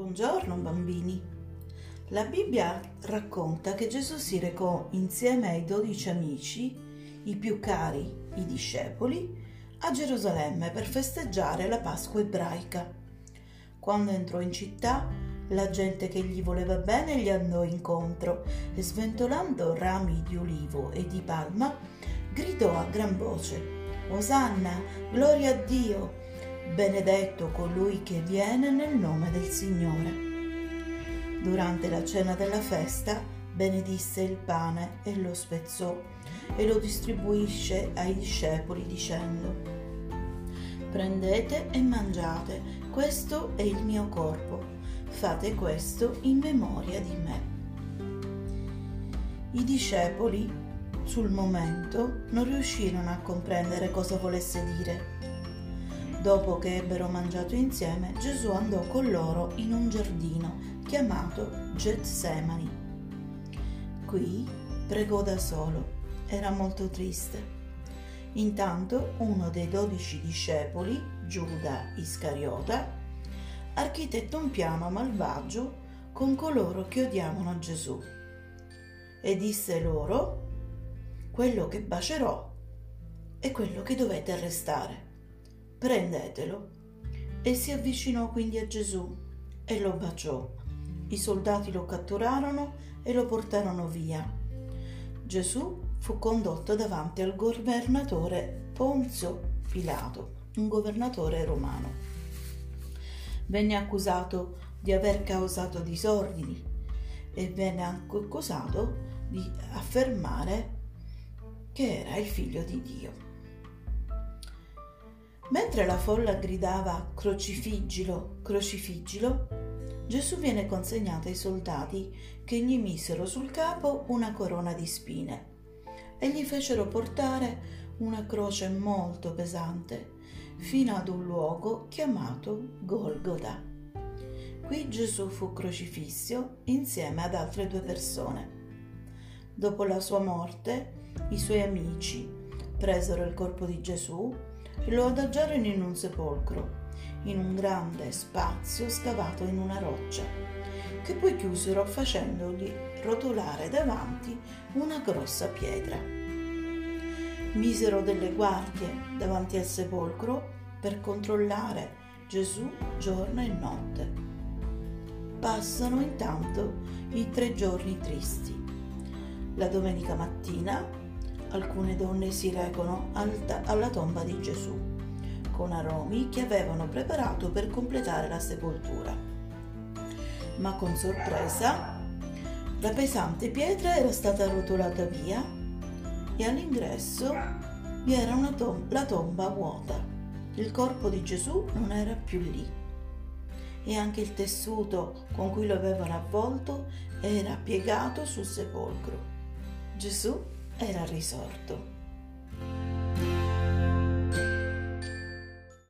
Buongiorno bambini. La Bibbia racconta che Gesù si recò insieme ai dodici amici, i più cari, i discepoli, a Gerusalemme per festeggiare la Pasqua ebraica. Quando entrò in città, la gente che gli voleva bene gli andò incontro e sventolando rami di olivo e di palma, gridò a gran voce: Osanna, gloria a Dio! Benedetto colui che viene nel nome del Signore. Durante la cena della festa benedisse il pane e lo spezzò e lo distribuisce ai discepoli dicendo Prendete e mangiate, questo è il mio corpo, fate questo in memoria di me. I discepoli sul momento non riuscirono a comprendere cosa volesse dire Dopo che ebbero mangiato insieme, Gesù andò con loro in un giardino chiamato Getsemani. Qui pregò da solo, era molto triste. Intanto uno dei dodici discepoli, Giuda Iscariota, architetta un piano malvagio con coloro che odiavano Gesù e disse loro, quello che bacerò è quello che dovete arrestare prendetelo. E si avvicinò quindi a Gesù e lo baciò. I soldati lo catturarono e lo portarono via. Gesù fu condotto davanti al governatore Ponzio Pilato, un governatore romano. Venne accusato di aver causato disordini e venne accusato di affermare che era il figlio di Dio. Mentre la folla gridava crocifiggilo, crocifiggilo, Gesù viene consegnato ai soldati che gli misero sul capo una corona di spine e gli fecero portare una croce molto pesante fino ad un luogo chiamato Golgota. Qui Gesù fu crocifisso insieme ad altre due persone. Dopo la sua morte, i suoi amici presero il corpo di Gesù e lo adagiarono in un sepolcro, in un grande spazio scavato in una roccia, che poi chiusero facendogli rotolare davanti una grossa pietra. Misero delle guardie davanti al sepolcro per controllare Gesù giorno e notte. Passano intanto i tre giorni tristi. La domenica mattina alcune donne si recano alla tomba di Gesù con aromi che avevano preparato per completare la sepoltura. Ma con sorpresa la pesante pietra era stata rotolata via e all'ingresso vi era tom- la tomba vuota. Il corpo di Gesù non era più lì e anche il tessuto con cui lo avevano avvolto era piegato sul sepolcro. Gesù era risorto.